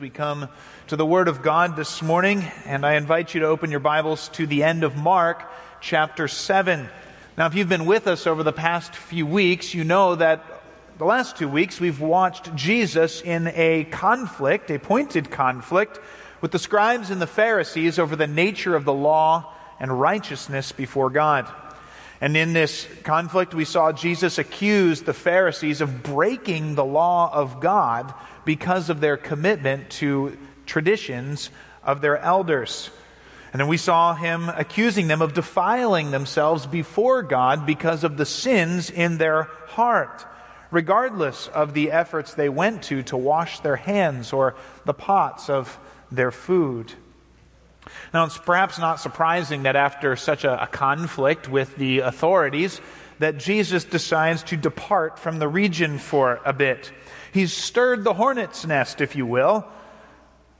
We come to the Word of God this morning, and I invite you to open your Bibles to the end of Mark chapter 7. Now, if you've been with us over the past few weeks, you know that the last two weeks we've watched Jesus in a conflict, a pointed conflict, with the scribes and the Pharisees over the nature of the law and righteousness before God. And in this conflict, we saw Jesus accuse the Pharisees of breaking the law of God because of their commitment to traditions of their elders. And then we saw him accusing them of defiling themselves before God because of the sins in their heart, regardless of the efforts they went to to wash their hands or the pots of their food. Now, it's perhaps not surprising that after such a, a conflict with the authorities, that Jesus decides to depart from the region for a bit. He's stirred the hornet's nest, if you will,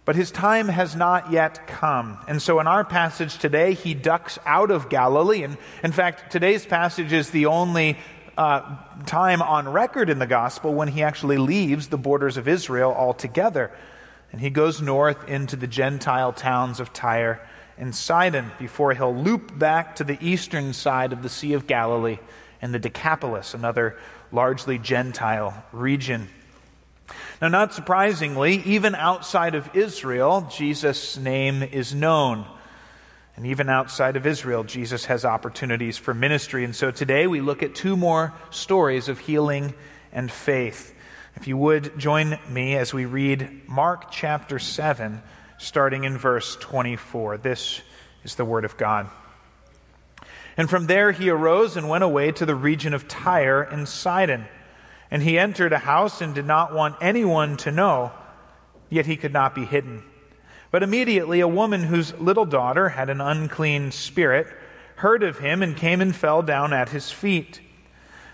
but his time has not yet come. And so in our passage today, he ducks out of Galilee. And in fact, today's passage is the only uh, time on record in the gospel when he actually leaves the borders of Israel altogether. And he goes north into the Gentile towns of Tyre and Sidon before he'll loop back to the eastern side of the Sea of Galilee and the Decapolis, another largely Gentile region. Now, not surprisingly, even outside of Israel, Jesus' name is known. And even outside of Israel, Jesus has opportunities for ministry. And so today we look at two more stories of healing and faith. If you would join me as we read Mark chapter 7, starting in verse 24. This is the Word of God. And from there he arose and went away to the region of Tyre and Sidon. And he entered a house and did not want anyone to know, yet he could not be hidden. But immediately a woman whose little daughter had an unclean spirit heard of him and came and fell down at his feet.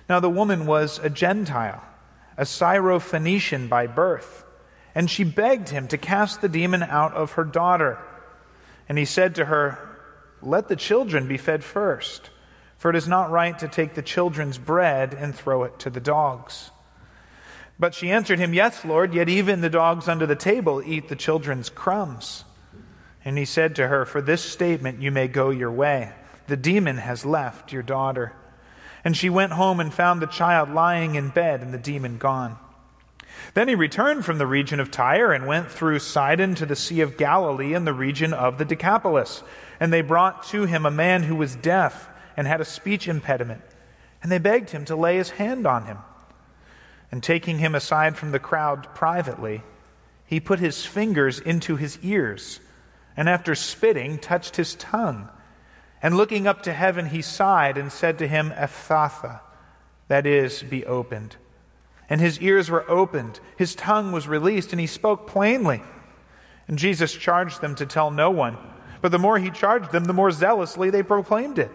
Now the woman was a Gentile, a Syrophoenician by birth, and she begged him to cast the demon out of her daughter. And he said to her, Let the children be fed first for it is not right to take the children's bread and throw it to the dogs. But she answered him, Yes, Lord, yet even the dogs under the table eat the children's crumbs. And he said to her, For this statement you may go your way. The demon has left your daughter. And she went home and found the child lying in bed and the demon gone. Then he returned from the region of Tyre and went through Sidon to the Sea of Galilee in the region of the Decapolis. And they brought to him a man who was deaf and had a speech impediment, and they begged him to lay his hand on him. And taking him aside from the crowd privately, he put his fingers into his ears, and after spitting, touched his tongue. And looking up to heaven, he sighed and said to him, Ephphatha, that is, be opened. And his ears were opened, his tongue was released, and he spoke plainly. And Jesus charged them to tell no one. But the more he charged them, the more zealously they proclaimed it.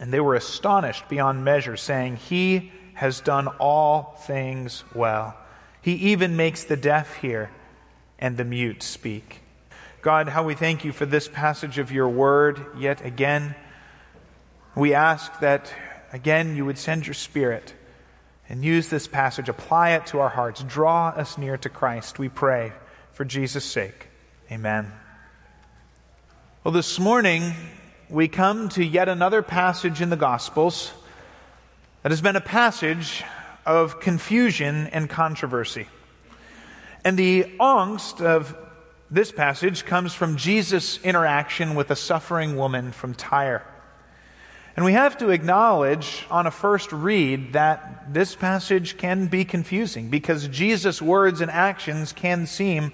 And they were astonished beyond measure, saying, He has done all things well. He even makes the deaf hear and the mute speak. God, how we thank you for this passage of your word yet again. We ask that, again, you would send your spirit and use this passage, apply it to our hearts, draw us near to Christ, we pray, for Jesus' sake. Amen. Well, this morning, we come to yet another passage in the Gospels that has been a passage of confusion and controversy. And the angst of this passage comes from Jesus' interaction with a suffering woman from Tyre. And we have to acknowledge on a first read that this passage can be confusing because Jesus' words and actions can seem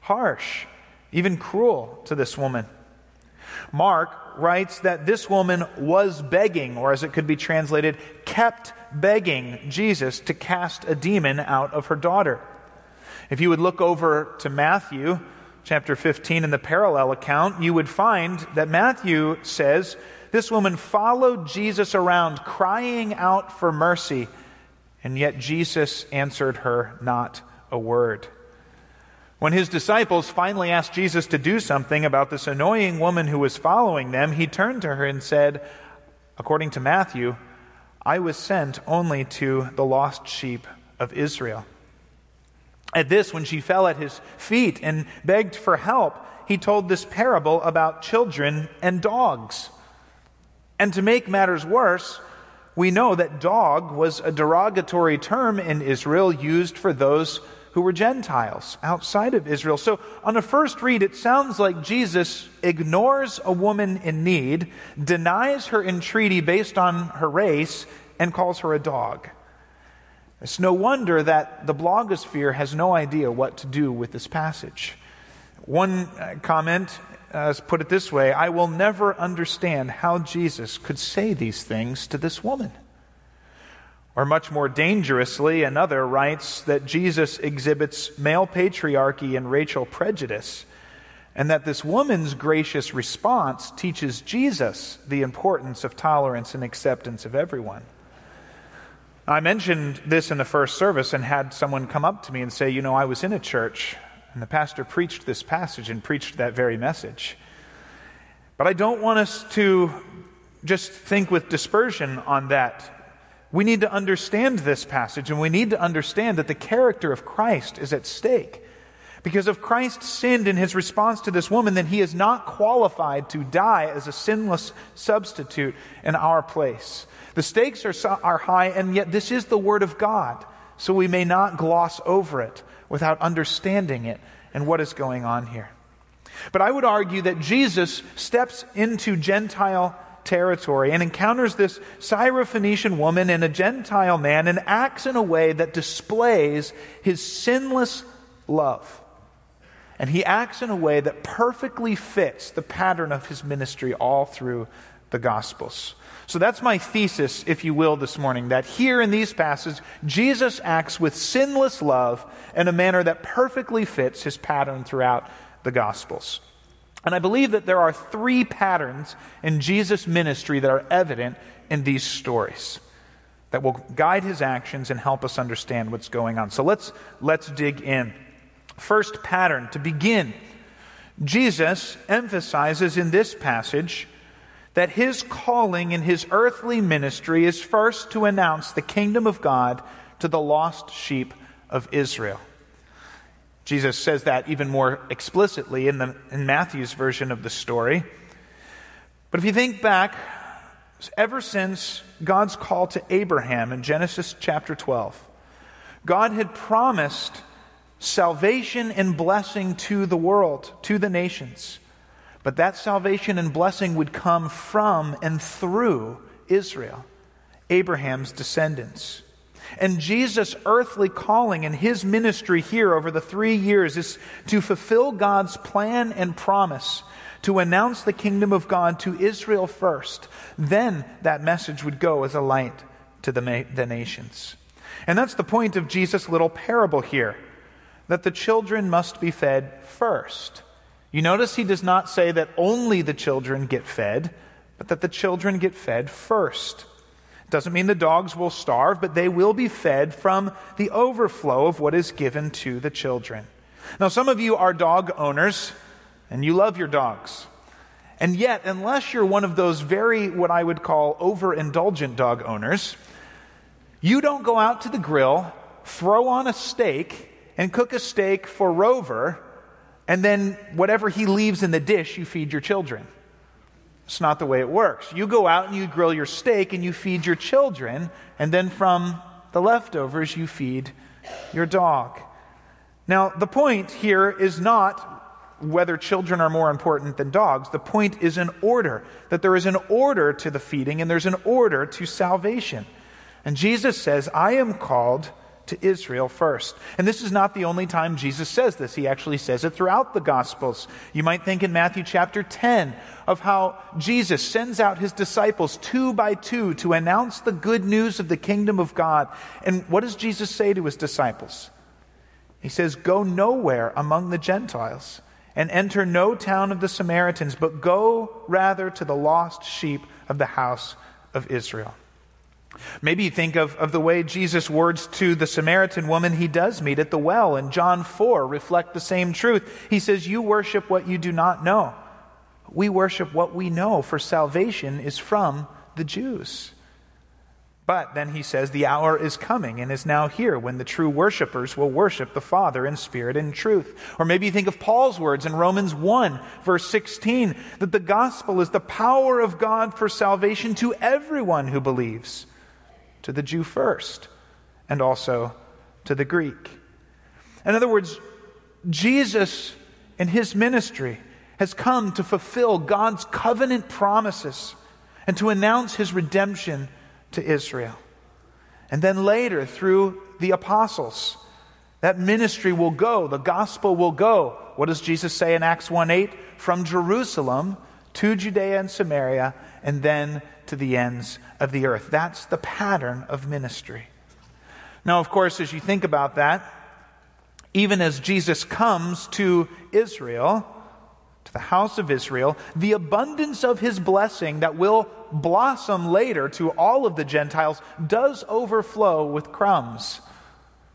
harsh, even cruel to this woman. Mark writes that this woman was begging, or as it could be translated, kept begging Jesus to cast a demon out of her daughter. If you would look over to Matthew, chapter 15 in the parallel account, you would find that Matthew says this woman followed Jesus around crying out for mercy, and yet Jesus answered her not a word. When his disciples finally asked Jesus to do something about this annoying woman who was following them, he turned to her and said, according to Matthew, I was sent only to the lost sheep of Israel. At this, when she fell at his feet and begged for help, he told this parable about children and dogs. And to make matters worse, we know that dog was a derogatory term in Israel used for those who were Gentiles outside of Israel. So, on a first read, it sounds like Jesus ignores a woman in need, denies her entreaty based on her race, and calls her a dog. It's no wonder that the blogosphere has no idea what to do with this passage. One uh, comment uh, put it this way I will never understand how Jesus could say these things to this woman. Or much more dangerously, another writes that Jesus exhibits male patriarchy and racial prejudice, and that this woman's gracious response teaches Jesus the importance of tolerance and acceptance of everyone. I mentioned this in the first service and had someone come up to me and say, You know, I was in a church and the pastor preached this passage and preached that very message. But I don't want us to just think with dispersion on that we need to understand this passage, and we need to understand that the character of Christ is at stake. Because if Christ sinned in his response to this woman, then he is not qualified to die as a sinless substitute in our place. The stakes are, are high, and yet this is the Word of God, so we may not gloss over it without understanding it and what is going on here. But I would argue that Jesus steps into Gentile territory and encounters this Syrophoenician woman and a Gentile man and acts in a way that displays his sinless love. And he acts in a way that perfectly fits the pattern of his ministry all through the Gospels. So that's my thesis, if you will, this morning that here in these passages, Jesus acts with sinless love in a manner that perfectly fits his pattern throughout the Gospels. And I believe that there are three patterns in Jesus' ministry that are evident in these stories that will guide his actions and help us understand what's going on. So let's, let's dig in. First pattern to begin, Jesus emphasizes in this passage that his calling in his earthly ministry is first to announce the kingdom of God to the lost sheep of Israel. Jesus says that even more explicitly in, the, in Matthew's version of the story. But if you think back, ever since God's call to Abraham in Genesis chapter 12, God had promised salvation and blessing to the world, to the nations. But that salvation and blessing would come from and through Israel, Abraham's descendants. And Jesus' earthly calling and his ministry here over the three years is to fulfill God's plan and promise to announce the kingdom of God to Israel first. Then that message would go as a light to the, the nations. And that's the point of Jesus' little parable here that the children must be fed first. You notice he does not say that only the children get fed, but that the children get fed first. Doesn't mean the dogs will starve, but they will be fed from the overflow of what is given to the children. Now, some of you are dog owners, and you love your dogs. And yet, unless you're one of those very, what I would call, overindulgent dog owners, you don't go out to the grill, throw on a steak, and cook a steak for Rover, and then whatever he leaves in the dish, you feed your children. It's not the way it works. You go out and you grill your steak and you feed your children, and then from the leftovers, you feed your dog. Now, the point here is not whether children are more important than dogs. The point is an order, that there is an order to the feeding and there's an order to salvation. And Jesus says, I am called to Israel first. And this is not the only time Jesus says this. He actually says it throughout the Gospels. You might think in Matthew chapter 10 of how Jesus sends out his disciples two by two to announce the good news of the kingdom of God. And what does Jesus say to his disciples? He says, Go nowhere among the Gentiles and enter no town of the Samaritans, but go rather to the lost sheep of the house of Israel. Maybe you think of, of the way Jesus' words to the Samaritan woman he does meet at the well in John 4 reflect the same truth. He says, You worship what you do not know. We worship what we know, for salvation is from the Jews. But then he says, The hour is coming and is now here when the true worshippers will worship the Father in spirit and truth. Or maybe you think of Paul's words in Romans 1, verse 16, that the gospel is the power of God for salvation to everyone who believes, to the Jew first, and also to the Greek. In other words, Jesus in his ministry has come to fulfill God's covenant promises and to announce his redemption to Israel. And then later, through the apostles, that ministry will go, the gospel will go. What does Jesus say in Acts 1 8? From Jerusalem to Judea and Samaria, and then to the ends of the earth. That's the pattern of ministry. Now, of course, as you think about that, even as Jesus comes to Israel, to the house of Israel, the abundance of his blessing that will blossom later to all of the Gentiles does overflow with crumbs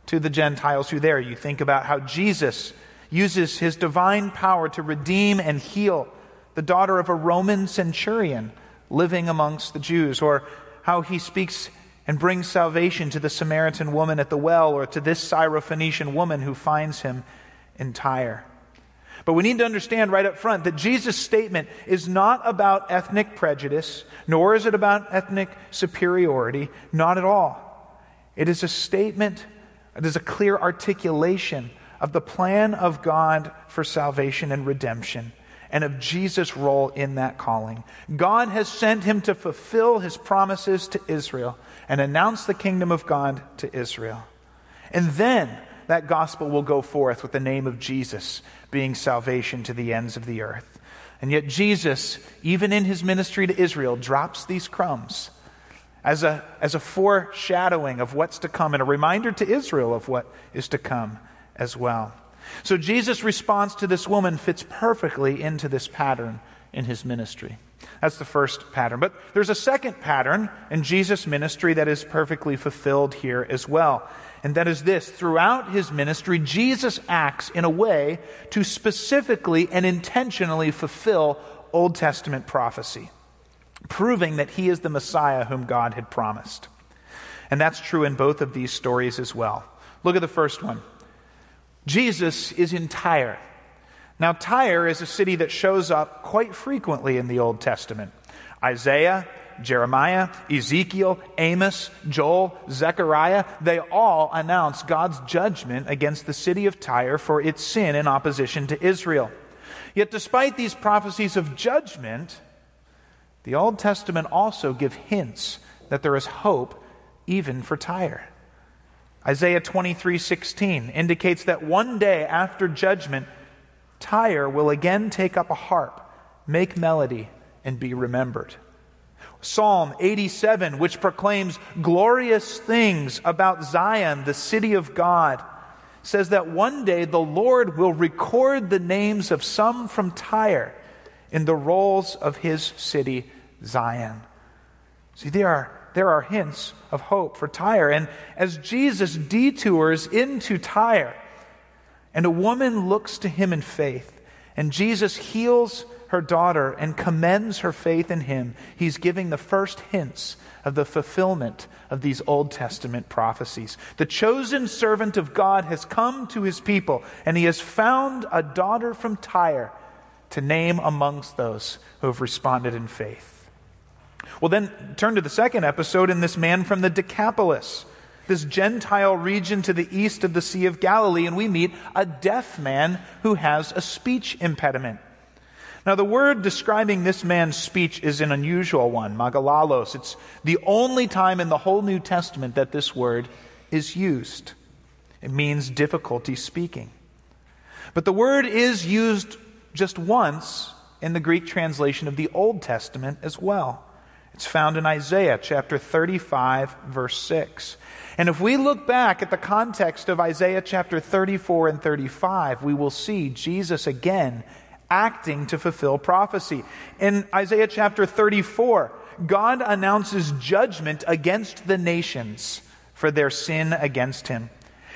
to the Gentiles who there. You think about how Jesus uses his divine power to redeem and heal the daughter of a Roman centurion living amongst the Jews, or how he speaks and brings salvation to the Samaritan woman at the well, or to this Syrophoenician woman who finds him in Tyre. But we need to understand right up front that Jesus' statement is not about ethnic prejudice, nor is it about ethnic superiority, not at all. It is a statement, it is a clear articulation of the plan of God for salvation and redemption and of Jesus' role in that calling. God has sent him to fulfill his promises to Israel and announce the kingdom of God to Israel. And then that gospel will go forth with the name of Jesus being salvation to the ends of the earth. And yet, Jesus, even in his ministry to Israel, drops these crumbs as a, as a foreshadowing of what's to come and a reminder to Israel of what is to come as well. So, Jesus' response to this woman fits perfectly into this pattern in his ministry. That's the first pattern. But there's a second pattern in Jesus' ministry that is perfectly fulfilled here as well and that is this throughout his ministry, Jesus acts in a way to specifically and intentionally fulfill Old Testament prophecy, proving that he is the Messiah whom God had promised. And that's true in both of these stories as well. Look at the first one Jesus is in Tyre. Now, Tyre is a city that shows up quite frequently in the Old Testament. Isaiah Jeremiah, Ezekiel, Amos, Joel, Zechariah, they all announce God's judgment against the city of Tyre for its sin in opposition to Israel. Yet, despite these prophecies of judgment, the Old Testament also give hints that there is hope even for Tyre. Isaiah 23:16 indicates that one day after judgment, Tyre will again take up a harp, make melody, and be remembered. Psalm 87, which proclaims glorious things about Zion, the city of God, says that one day the Lord will record the names of some from Tyre in the rolls of his city, Zion. See, there are, there are hints of hope for Tyre. And as Jesus detours into Tyre, and a woman looks to him in faith, and Jesus heals her daughter and commends her faith in him, he's giving the first hints of the fulfillment of these Old Testament prophecies. The chosen servant of God has come to his people, and he has found a daughter from Tyre to name amongst those who have responded in faith. Well, then turn to the second episode in this man from the Decapolis, this Gentile region to the east of the Sea of Galilee, and we meet a deaf man who has a speech impediment. Now, the word describing this man's speech is an unusual one, mogilalos. It's the only time in the whole New Testament that this word is used. It means difficulty speaking. But the word is used just once in the Greek translation of the Old Testament as well. It's found in Isaiah chapter 35, verse 6. And if we look back at the context of Isaiah chapter 34 and 35, we will see Jesus again acting to fulfill prophecy. In Isaiah chapter 34, God announces judgment against the nations for their sin against him.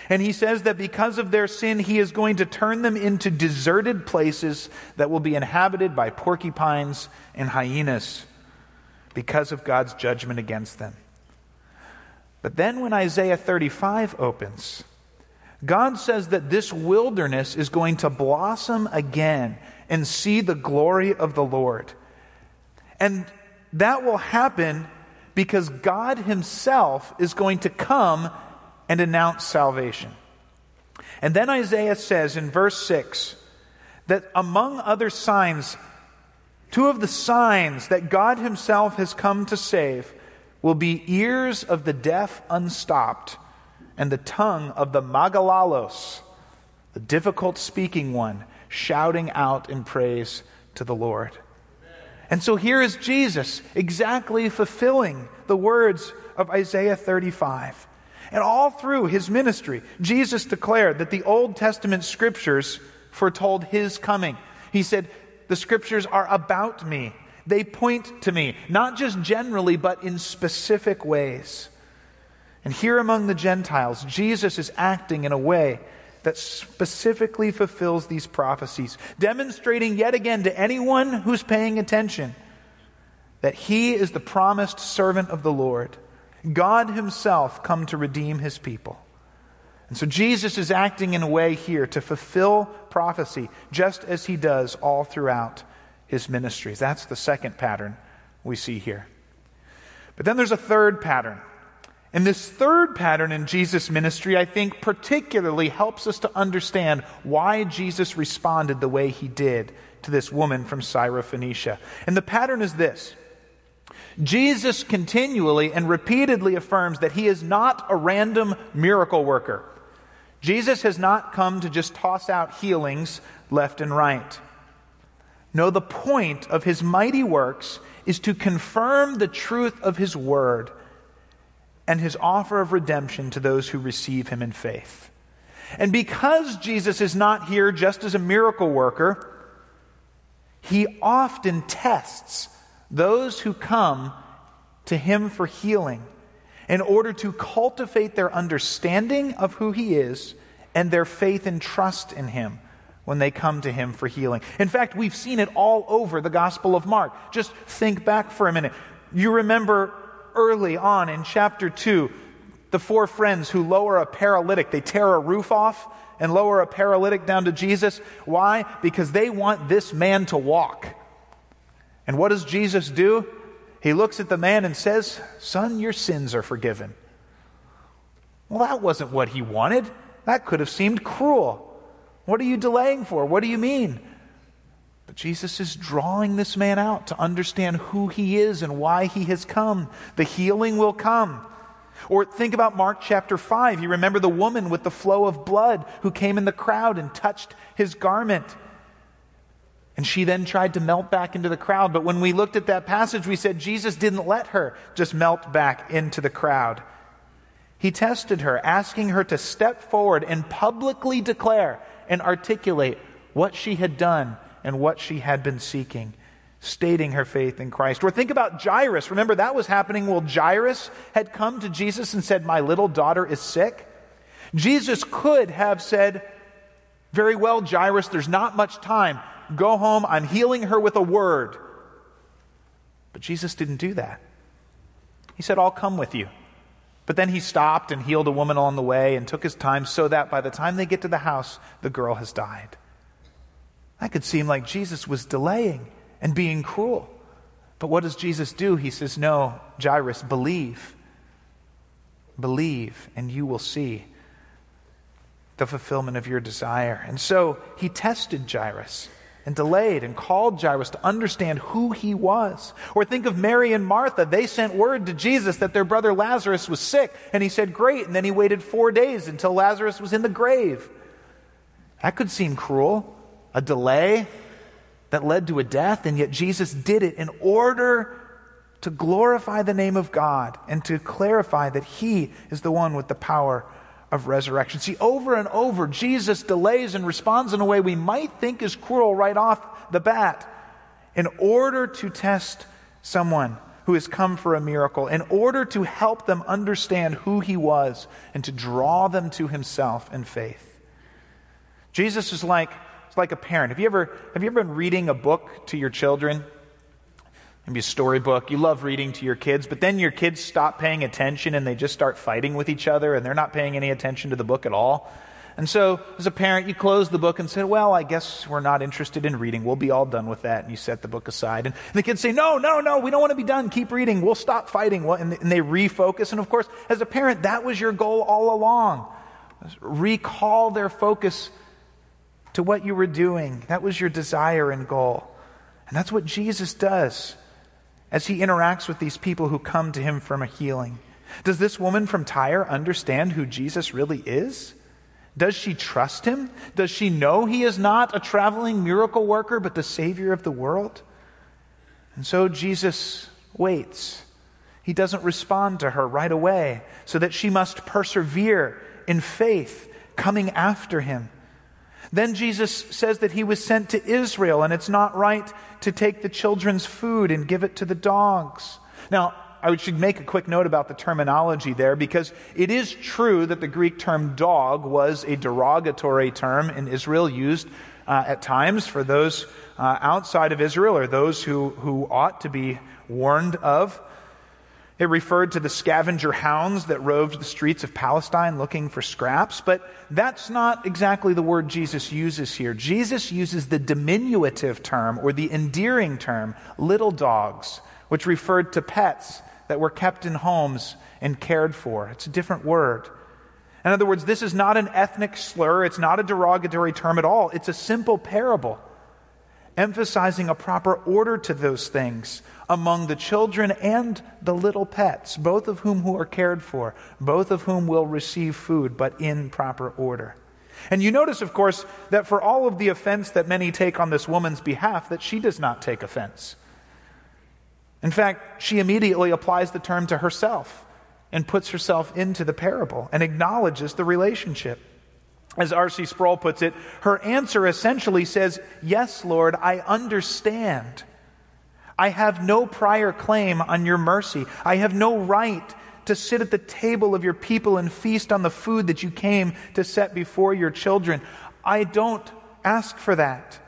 And he says that because of their sin, he is going to turn them into deserted places that will be inhabited by porcupines and hyenas because of God's judgment against them. But then when Isaiah 35 opens, God says that this wilderness is going to blossom again and see the glory of the Lord. And that will happen because God Himself is going to come and announce salvation. And then Isaiah says in verse 6 that among other signs, two of the signs that God Himself has come to save will be ears of the deaf unstopped and the tongue of the mogilalos, the difficult speaking one, shouting out in praise to the Lord. And so here is Jesus exactly fulfilling the words of Isaiah 35. And all through his ministry, Jesus declared that the Old Testament scriptures foretold his coming. He said, The scriptures are about me. They point to me, not just generally, but in specific ways. And here among the Gentiles, Jesus is acting in a way that specifically fulfills these prophecies, demonstrating yet again to anyone who's paying attention that he is the promised servant of the Lord, God himself come to redeem his people. And so Jesus is acting in a way here to fulfill prophecy, just as he does all throughout his ministries. That's the second pattern we see here. But then there's a third pattern. And this third pattern in Jesus' ministry, I think, particularly helps us to understand why Jesus responded the way he did to this woman from Syrophoenicia. And the pattern is this Jesus continually and repeatedly affirms that he is not a random miracle worker. Jesus has not come to just toss out healings left and right. No, the point of his mighty works is to confirm the truth of his word and his offer of redemption to those who receive him in faith. And because Jesus is not here just as a miracle worker, he often tests those who come to him for healing in order to cultivate their understanding of who he is and their faith and trust in him when they come to him for healing. In fact, we've seen it all over the Gospel of Mark. Just think back for a minute. You remember early on in chapter 2, the four friends who lower a paralytic, they tear a roof off and lower a paralytic down to Jesus. Why? Because they want this man to walk. And what does Jesus do? He looks at the man and says, Son, your sins are forgiven. Well, that wasn't what he wanted. That could have seemed cruel. What are you delaying for? What do you mean? But Jesus is drawing this man out to understand who he is and why he has come. The healing will come. Or think about Mark chapter 5. You remember the woman with the flow of blood who came in the crowd and touched his garment. And she then tried to melt back into the crowd. But when we looked at that passage, we said Jesus didn't let her just melt back into the crowd. He tested her, asking her to step forward and publicly declare and articulate what she had done and what she had been seeking, stating her faith in Christ. Or think about Jairus. Remember, that was happening while Jairus had come to Jesus and said, My little daughter is sick. Jesus could have said, Very well, Jairus, there's not much time. Go home. I'm healing her with a word. But Jesus didn't do that. He said, I'll come with you. But then he stopped and healed a woman on the way and took his time so that by the time they get to the house, the girl has died. That could seem like Jesus was delaying and being cruel. But what does Jesus do? He says, No, Jairus, believe. Believe, and you will see the fulfillment of your desire. And so he tested Jairus and delayed and called Jairus to understand who he was. Or think of Mary and Martha. They sent word to Jesus that their brother Lazarus was sick, and he said, Great. And then he waited four days until Lazarus was in the grave. That could seem cruel a delay that led to a death, and yet Jesus did it in order to glorify the name of God and to clarify that He is the one with the power of resurrection. See, over and over, Jesus delays and responds in a way we might think is cruel right off the bat in order to test someone who has come for a miracle, in order to help them understand who he was and to draw them to himself in faith. Jesus is like, it's like a parent. Have you, ever, have you ever been reading a book to your children? Maybe a storybook. You love reading to your kids, but then your kids stop paying attention and they just start fighting with each other and they're not paying any attention to the book at all. And so, as a parent, you close the book and say, Well, I guess we're not interested in reading. We'll be all done with that. And you set the book aside. And the kids say, No, no, no, we don't want to be done. Keep reading. We'll stop fighting. And they refocus. And of course, as a parent, that was your goal all along. Recall their focus to what you were doing. That was your desire and goal. And that's what Jesus does as he interacts with these people who come to him from a healing. Does this woman from Tyre understand who Jesus really is? Does she trust him? Does she know he is not a traveling miracle worker, but the Savior of the world? And so Jesus waits. He doesn't respond to her right away, so that she must persevere in faith, coming after him. Then Jesus says that he was sent to Israel, and it's not right to take the children's food and give it to the dogs. Now, I should make a quick note about the terminology there because it is true that the Greek term dog was a derogatory term in Israel used uh, at times for those uh, outside of Israel or those who, who ought to be warned of. It referred to the scavenger hounds that roved the streets of Palestine looking for scraps, but that's not exactly the word Jesus uses here. Jesus uses the diminutive term or the endearing term, little dogs, which referred to pets that were kept in homes and cared for. It's a different word. In other words, this is not an ethnic slur, it's not a derogatory term at all. It's a simple parable emphasizing a proper order to those things among the children and the little pets, both of whom who are cared for, both of whom will receive food, but in proper order. And you notice, of course, that for all of the offense that many take on this woman's behalf, that she does not take offense. In fact, she immediately applies the term to herself and puts herself into the parable and acknowledges the relationship. As R.C. Sproul puts it, her answer essentially says, Yes, Lord, I understand. I have no prior claim on your mercy. I have no right to sit at the table of your people and feast on the food that you came to set before your children. I don't ask for that.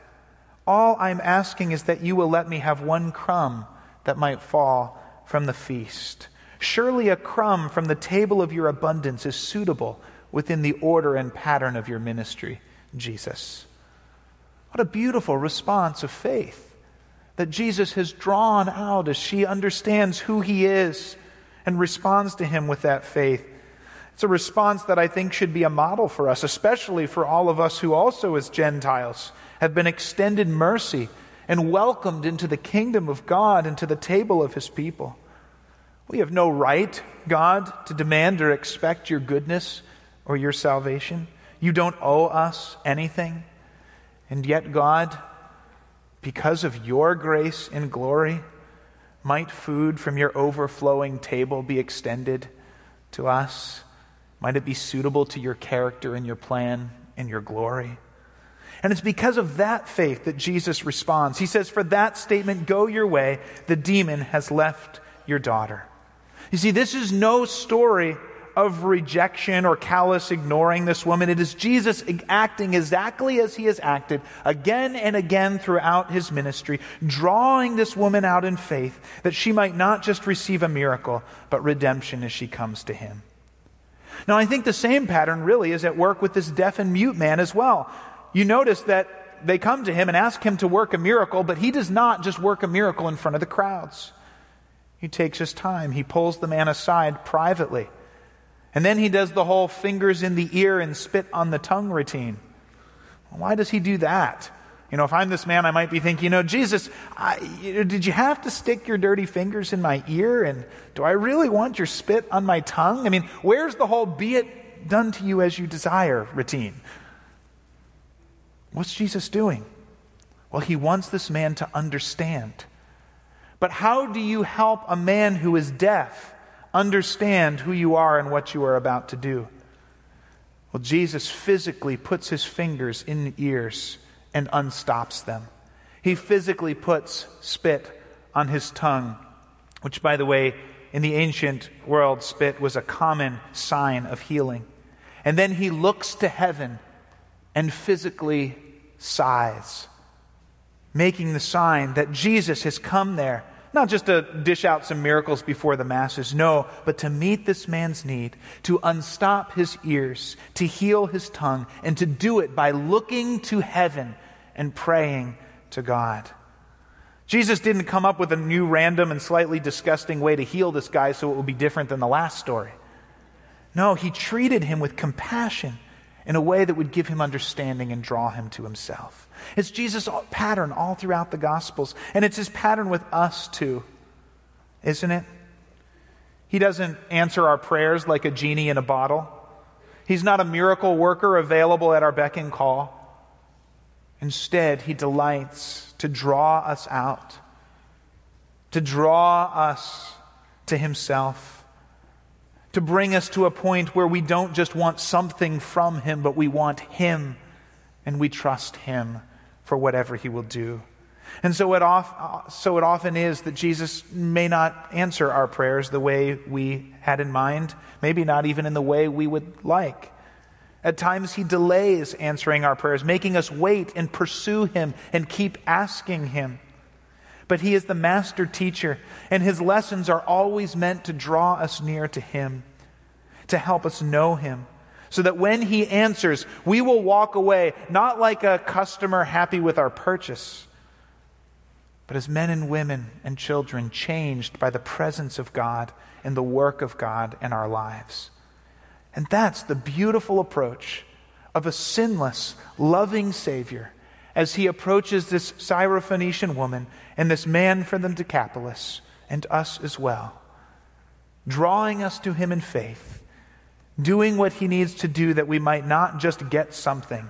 All I'm asking is that you will let me have one crumb that might fall from the feast. Surely a crumb from the table of your abundance is suitable within the order and pattern of your ministry, Jesus. What a beautiful response of faith that Jesus has drawn out as she understands who he is and responds to him with that faith. It's a response that I think should be a model for us, especially for all of us who also, as Gentiles, have been extended mercy and welcomed into the kingdom of God and to the table of his people. We have no right, God, to demand or expect your goodness or your salvation. You don't owe us anything. And yet, God, because of your grace and glory, might food from your overflowing table be extended to us? Might it be suitable to your character and your plan and your glory? And it's because of that faith that Jesus responds. He says, For that statement, go your way, the demon has left your daughter. You see, this is no story of rejection or callous ignoring this woman. It is Jesus acting exactly as he has acted again and again throughout his ministry, drawing this woman out in faith that she might not just receive a miracle, but redemption as she comes to him. Now, I think the same pattern really is at work with this deaf and mute man as well. You notice that they come to him and ask him to work a miracle, but he does not just work a miracle in front of the crowds. He takes his time. He pulls the man aside privately and then he does the whole fingers in the ear and spit on the tongue routine. Why does he do that? You know, if I'm this man, I might be thinking, you know, Jesus, I, did you have to stick your dirty fingers in my ear? And do I really want your spit on my tongue? I mean, where's the whole be it done to you as you desire routine? What's Jesus doing? Well, he wants this man to understand But how do you help a man who is deaf understand who you are and what you are about to do? Well, Jesus physically puts his fingers in ears and unstops them. He physically puts spit on his tongue, which, by the way, in the ancient world, spit was a common sign of healing. And then he looks to heaven and physically sighs, making the sign that Jesus has come there, not just to dish out some miracles before the masses, no, but to meet this man's need, to unstop his ears, to heal his tongue, and to do it by looking to heaven and praying to God. Jesus didn't come up with a new random and slightly disgusting way to heal this guy so it would be different than the last story. No, he treated him with compassion in a way that would give him understanding and draw him to himself. It's Jesus' pattern all throughout the Gospels, and it's his pattern with us too, isn't it? He doesn't answer our prayers like a genie in a bottle. He's not a miracle worker available at our beck and call. Instead, he delights to draw us out, to draw us to himself to bring us to a point where we don't just want something from Him, but we want Him and we trust Him for whatever He will do. And so it, off, so it often is that Jesus may not answer our prayers the way we had in mind, maybe not even in the way we would like. At times, He delays answering our prayers, making us wait and pursue Him and keep asking Him but He is the master teacher, and His lessons are always meant to draw us near to Him, to help us know Him, so that when He answers, we will walk away not like a customer happy with our purchase, but as men and women and children changed by the presence of God and the work of God in our lives. And that's the beautiful approach of a sinless, loving Savior as he approaches this Syrophoenician woman and this man from the Decapolis and us as well, drawing us to him in faith, doing what he needs to do that we might not just get something,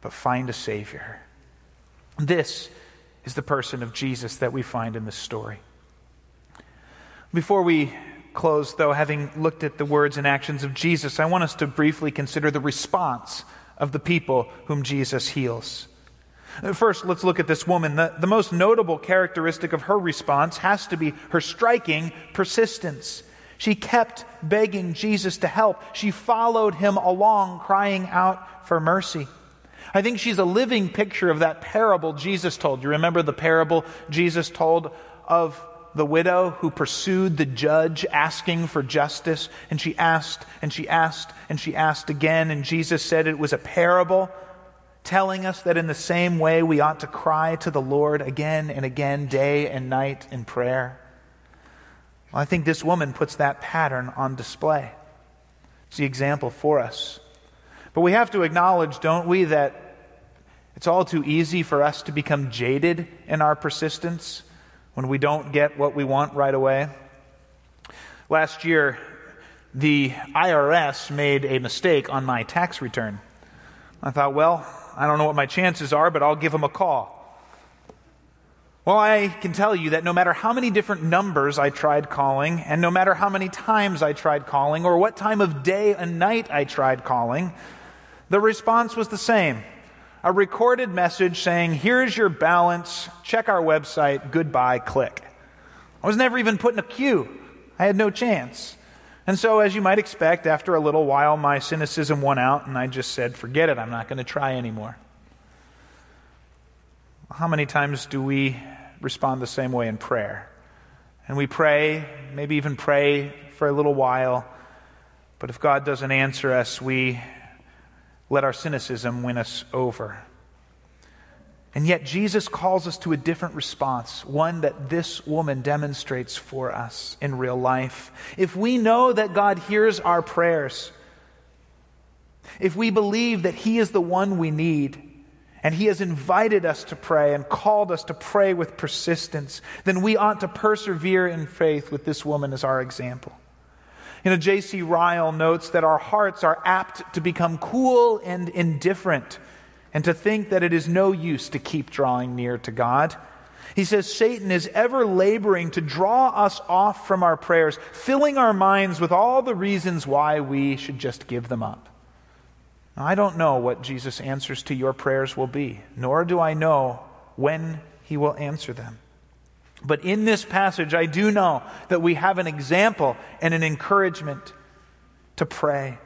but find a Savior. This is the person of Jesus that we find in this story. Before we close, though, having looked at the words and actions of Jesus, I want us to briefly consider the response of the people whom Jesus heals. First, let's look at this woman. The, the most notable characteristic of her response has to be her striking persistence. She kept begging Jesus to help. She followed him along, crying out for mercy. I think she's a living picture of that parable Jesus told. You remember the parable Jesus told of the widow who pursued the judge asking for justice? And she asked, and she asked, and she asked again, and Jesus said it was a parable telling us that in the same way we ought to cry to the Lord again and again, day and night in prayer. Well, I think this woman puts that pattern on display. It's the example for us. But we have to acknowledge, don't we, that it's all too easy for us to become jaded in our persistence when we don't get what we want right away. Last year, the IRS made a mistake on my tax return. I thought, well, I don't know what my chances are, but I'll give them a call. Well, I can tell you that no matter how many different numbers I tried calling, and no matter how many times I tried calling, or what time of day and night I tried calling, the response was the same a recorded message saying, Here's your balance, check our website, goodbye, click. I was never even put in a queue, I had no chance. And so, as you might expect, after a little while, my cynicism won out, and I just said, forget it, I'm not going to try anymore. How many times do we respond the same way in prayer? And we pray, maybe even pray for a little while, but if God doesn't answer us, we let our cynicism win us over. And yet, Jesus calls us to a different response, one that this woman demonstrates for us in real life. If we know that God hears our prayers, if we believe that He is the one we need, and He has invited us to pray and called us to pray with persistence, then we ought to persevere in faith with this woman as our example. You know, J.C. Ryle notes that our hearts are apt to become cool and indifferent and to think that it is no use to keep drawing near to God. He says Satan is ever laboring to draw us off from our prayers, filling our minds with all the reasons why we should just give them up. I don't know what Jesus' answers to your prayers will be, nor do I know when he will answer them. But in this passage, I do know that we have an example and an encouragement to pray,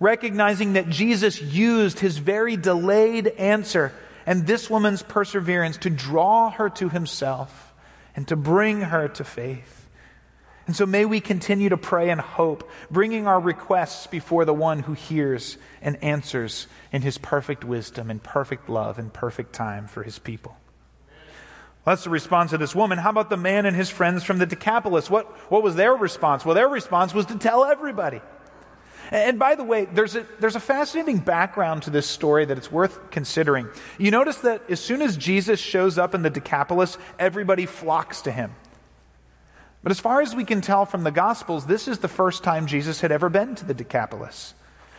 recognizing that Jesus used his very delayed answer and this woman's perseverance to draw her to himself and to bring her to faith. And so may we continue to pray and hope, bringing our requests before the one who hears and answers in his perfect wisdom and perfect love and perfect time for his people. That's the response of this woman. How about the man and his friends from the Decapolis? What, what was their response? Well, their response was to tell everybody. And by the way, there's a, there's a fascinating background to this story that it's worth considering. You notice that as soon as Jesus shows up in the Decapolis, everybody flocks to him. But as far as we can tell from the Gospels, this is the first time Jesus had ever been to the Decapolis.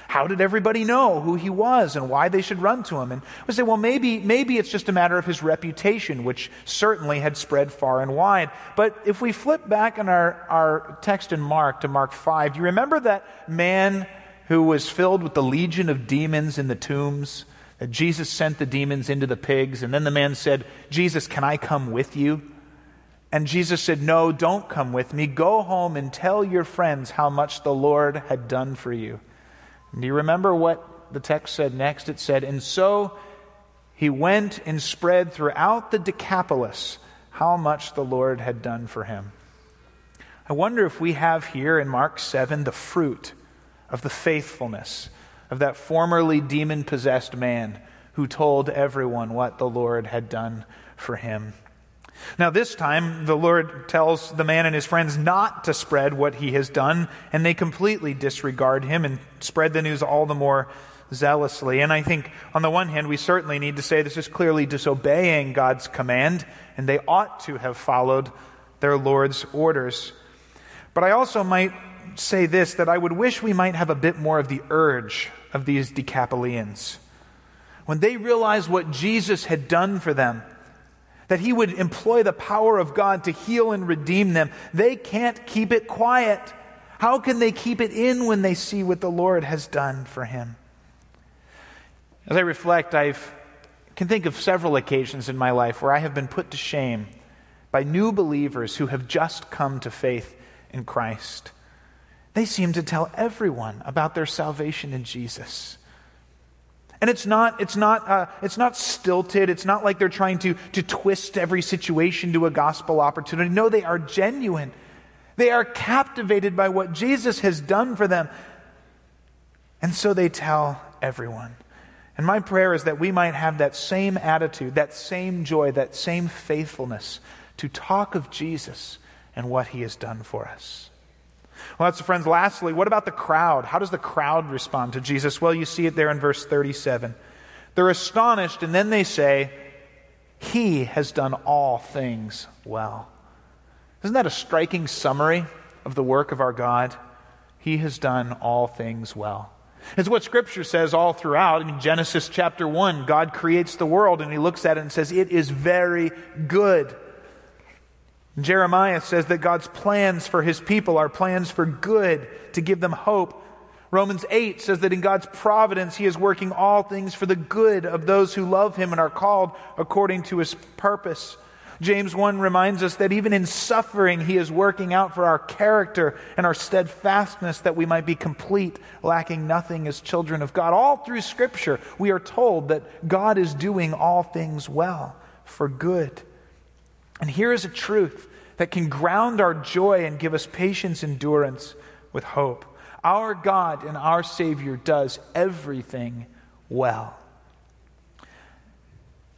How did everybody know who he was and why they should run to him? And we say, well, maybe, maybe it's just a matter of his reputation, which certainly had spread far and wide. But if we flip back in our, our text in Mark to Mark 5, do you remember that man who was filled with the legion of demons in the tombs? That Jesus sent the demons into the pigs, and then the man said, Jesus, can I come with you? And Jesus said, No, don't come with me. Go home and tell your friends how much the Lord had done for you. Do you remember what the text said next? It said, And so he went and spread throughout the Decapolis how much the Lord had done for him. I wonder if we have here in Mark 7 the fruit of the faithfulness of that formerly demon possessed man who told everyone what the Lord had done for him. Now, this time, the Lord tells the man and his friends not to spread what he has done, and they completely disregard him and spread the news all the more zealously. And I think, on the one hand, we certainly need to say this is clearly disobeying God's command, and they ought to have followed their Lord's orders. But I also might say this that I would wish we might have a bit more of the urge of these Decapolians. When they realized what Jesus had done for them, that he would employ the power of God to heal and redeem them. They can't keep it quiet. How can they keep it in when they see what the Lord has done for him? As I reflect, I can think of several occasions in my life where I have been put to shame by new believers who have just come to faith in Christ. They seem to tell everyone about their salvation in Jesus. And it's not, it's not, uh, it's not stilted. It's not like they're trying to, to twist every situation to a gospel opportunity. No, they are genuine. They are captivated by what Jesus has done for them. And so they tell everyone. And my prayer is that we might have that same attitude, that same joy, that same faithfulness to talk of Jesus and what he has done for us. Well, that's the friends. Lastly, what about the crowd? How does the crowd respond to Jesus? Well, you see it there in verse 37. They're astonished, and then they say, He has done all things well. Isn't that a striking summary of the work of our God? He has done all things well. It's what Scripture says all throughout. In Genesis chapter 1, God creates the world and He looks at it and says, It is very good. Jeremiah says that God's plans for his people are plans for good, to give them hope. Romans 8 says that in God's providence, he is working all things for the good of those who love him and are called according to his purpose. James 1 reminds us that even in suffering, he is working out for our character and our steadfastness that we might be complete, lacking nothing as children of God. All through Scripture, we are told that God is doing all things well for good. And here is a truth that can ground our joy and give us patience, endurance with hope. Our God and our Savior does everything well.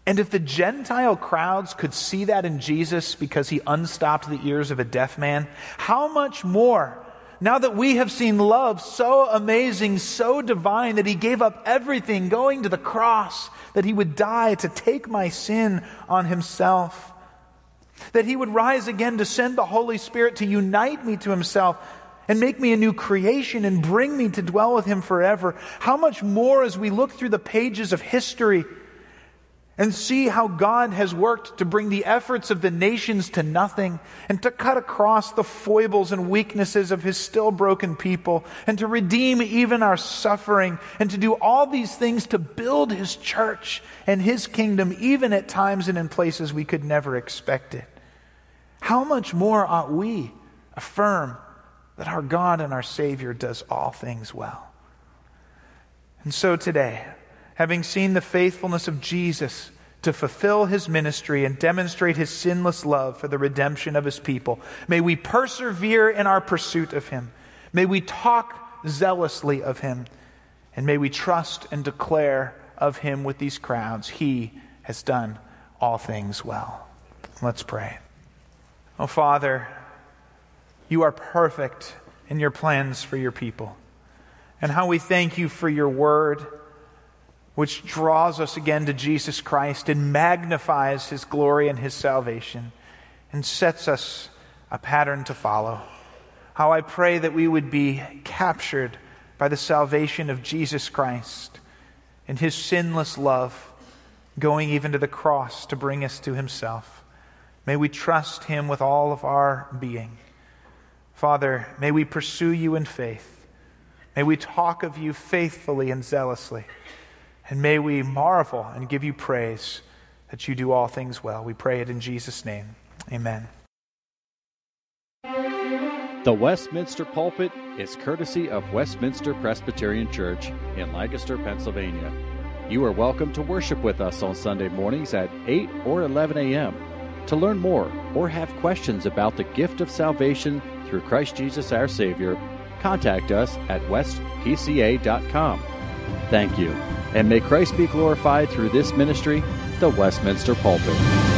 And if the Gentile crowds could see that in Jesus because he unstopped the ears of a deaf man, how much more now that we have seen love so amazing, so divine, that he gave up everything, going to the cross, that he would die to take my sin on himself? That he would rise again to send the Holy Spirit to unite me to himself and make me a new creation and bring me to dwell with him forever. How much more as we look through the pages of history and see how God has worked to bring the efforts of the nations to nothing and to cut across the foibles and weaknesses of his still broken people and to redeem even our suffering and to do all these things to build his church and his kingdom even at times and in places we could never expect it. How much more ought we affirm that our God and our Savior does all things well? And so today, having seen the faithfulness of Jesus to fulfill his ministry and demonstrate his sinless love for the redemption of his people, may we persevere in our pursuit of him. May we talk zealously of him. And may we trust and declare of him with these crowds, He has done all things well. Let's pray. Oh, Father, you are perfect in your plans for your people. And how we thank you for your word which draws us again to Jesus Christ and magnifies his glory and his salvation and sets us a pattern to follow. How I pray that we would be captured by the salvation of Jesus Christ and his sinless love, going even to the cross to bring us to himself. May we trust him with all of our being. Father, may we pursue you in faith. May we talk of you faithfully and zealously. And may we marvel and give you praise that you do all things well. We pray it in Jesus' name. Amen. The Westminster pulpit is courtesy of Westminster Presbyterian Church in Lancaster, Pennsylvania. You are welcome to worship with us on Sunday mornings at 8 or 11 a.m. To learn more or have questions about the gift of salvation through Christ Jesus our Savior, contact us at westpca.com. Thank you. And may Christ be glorified through this ministry, the Westminster Pulpit.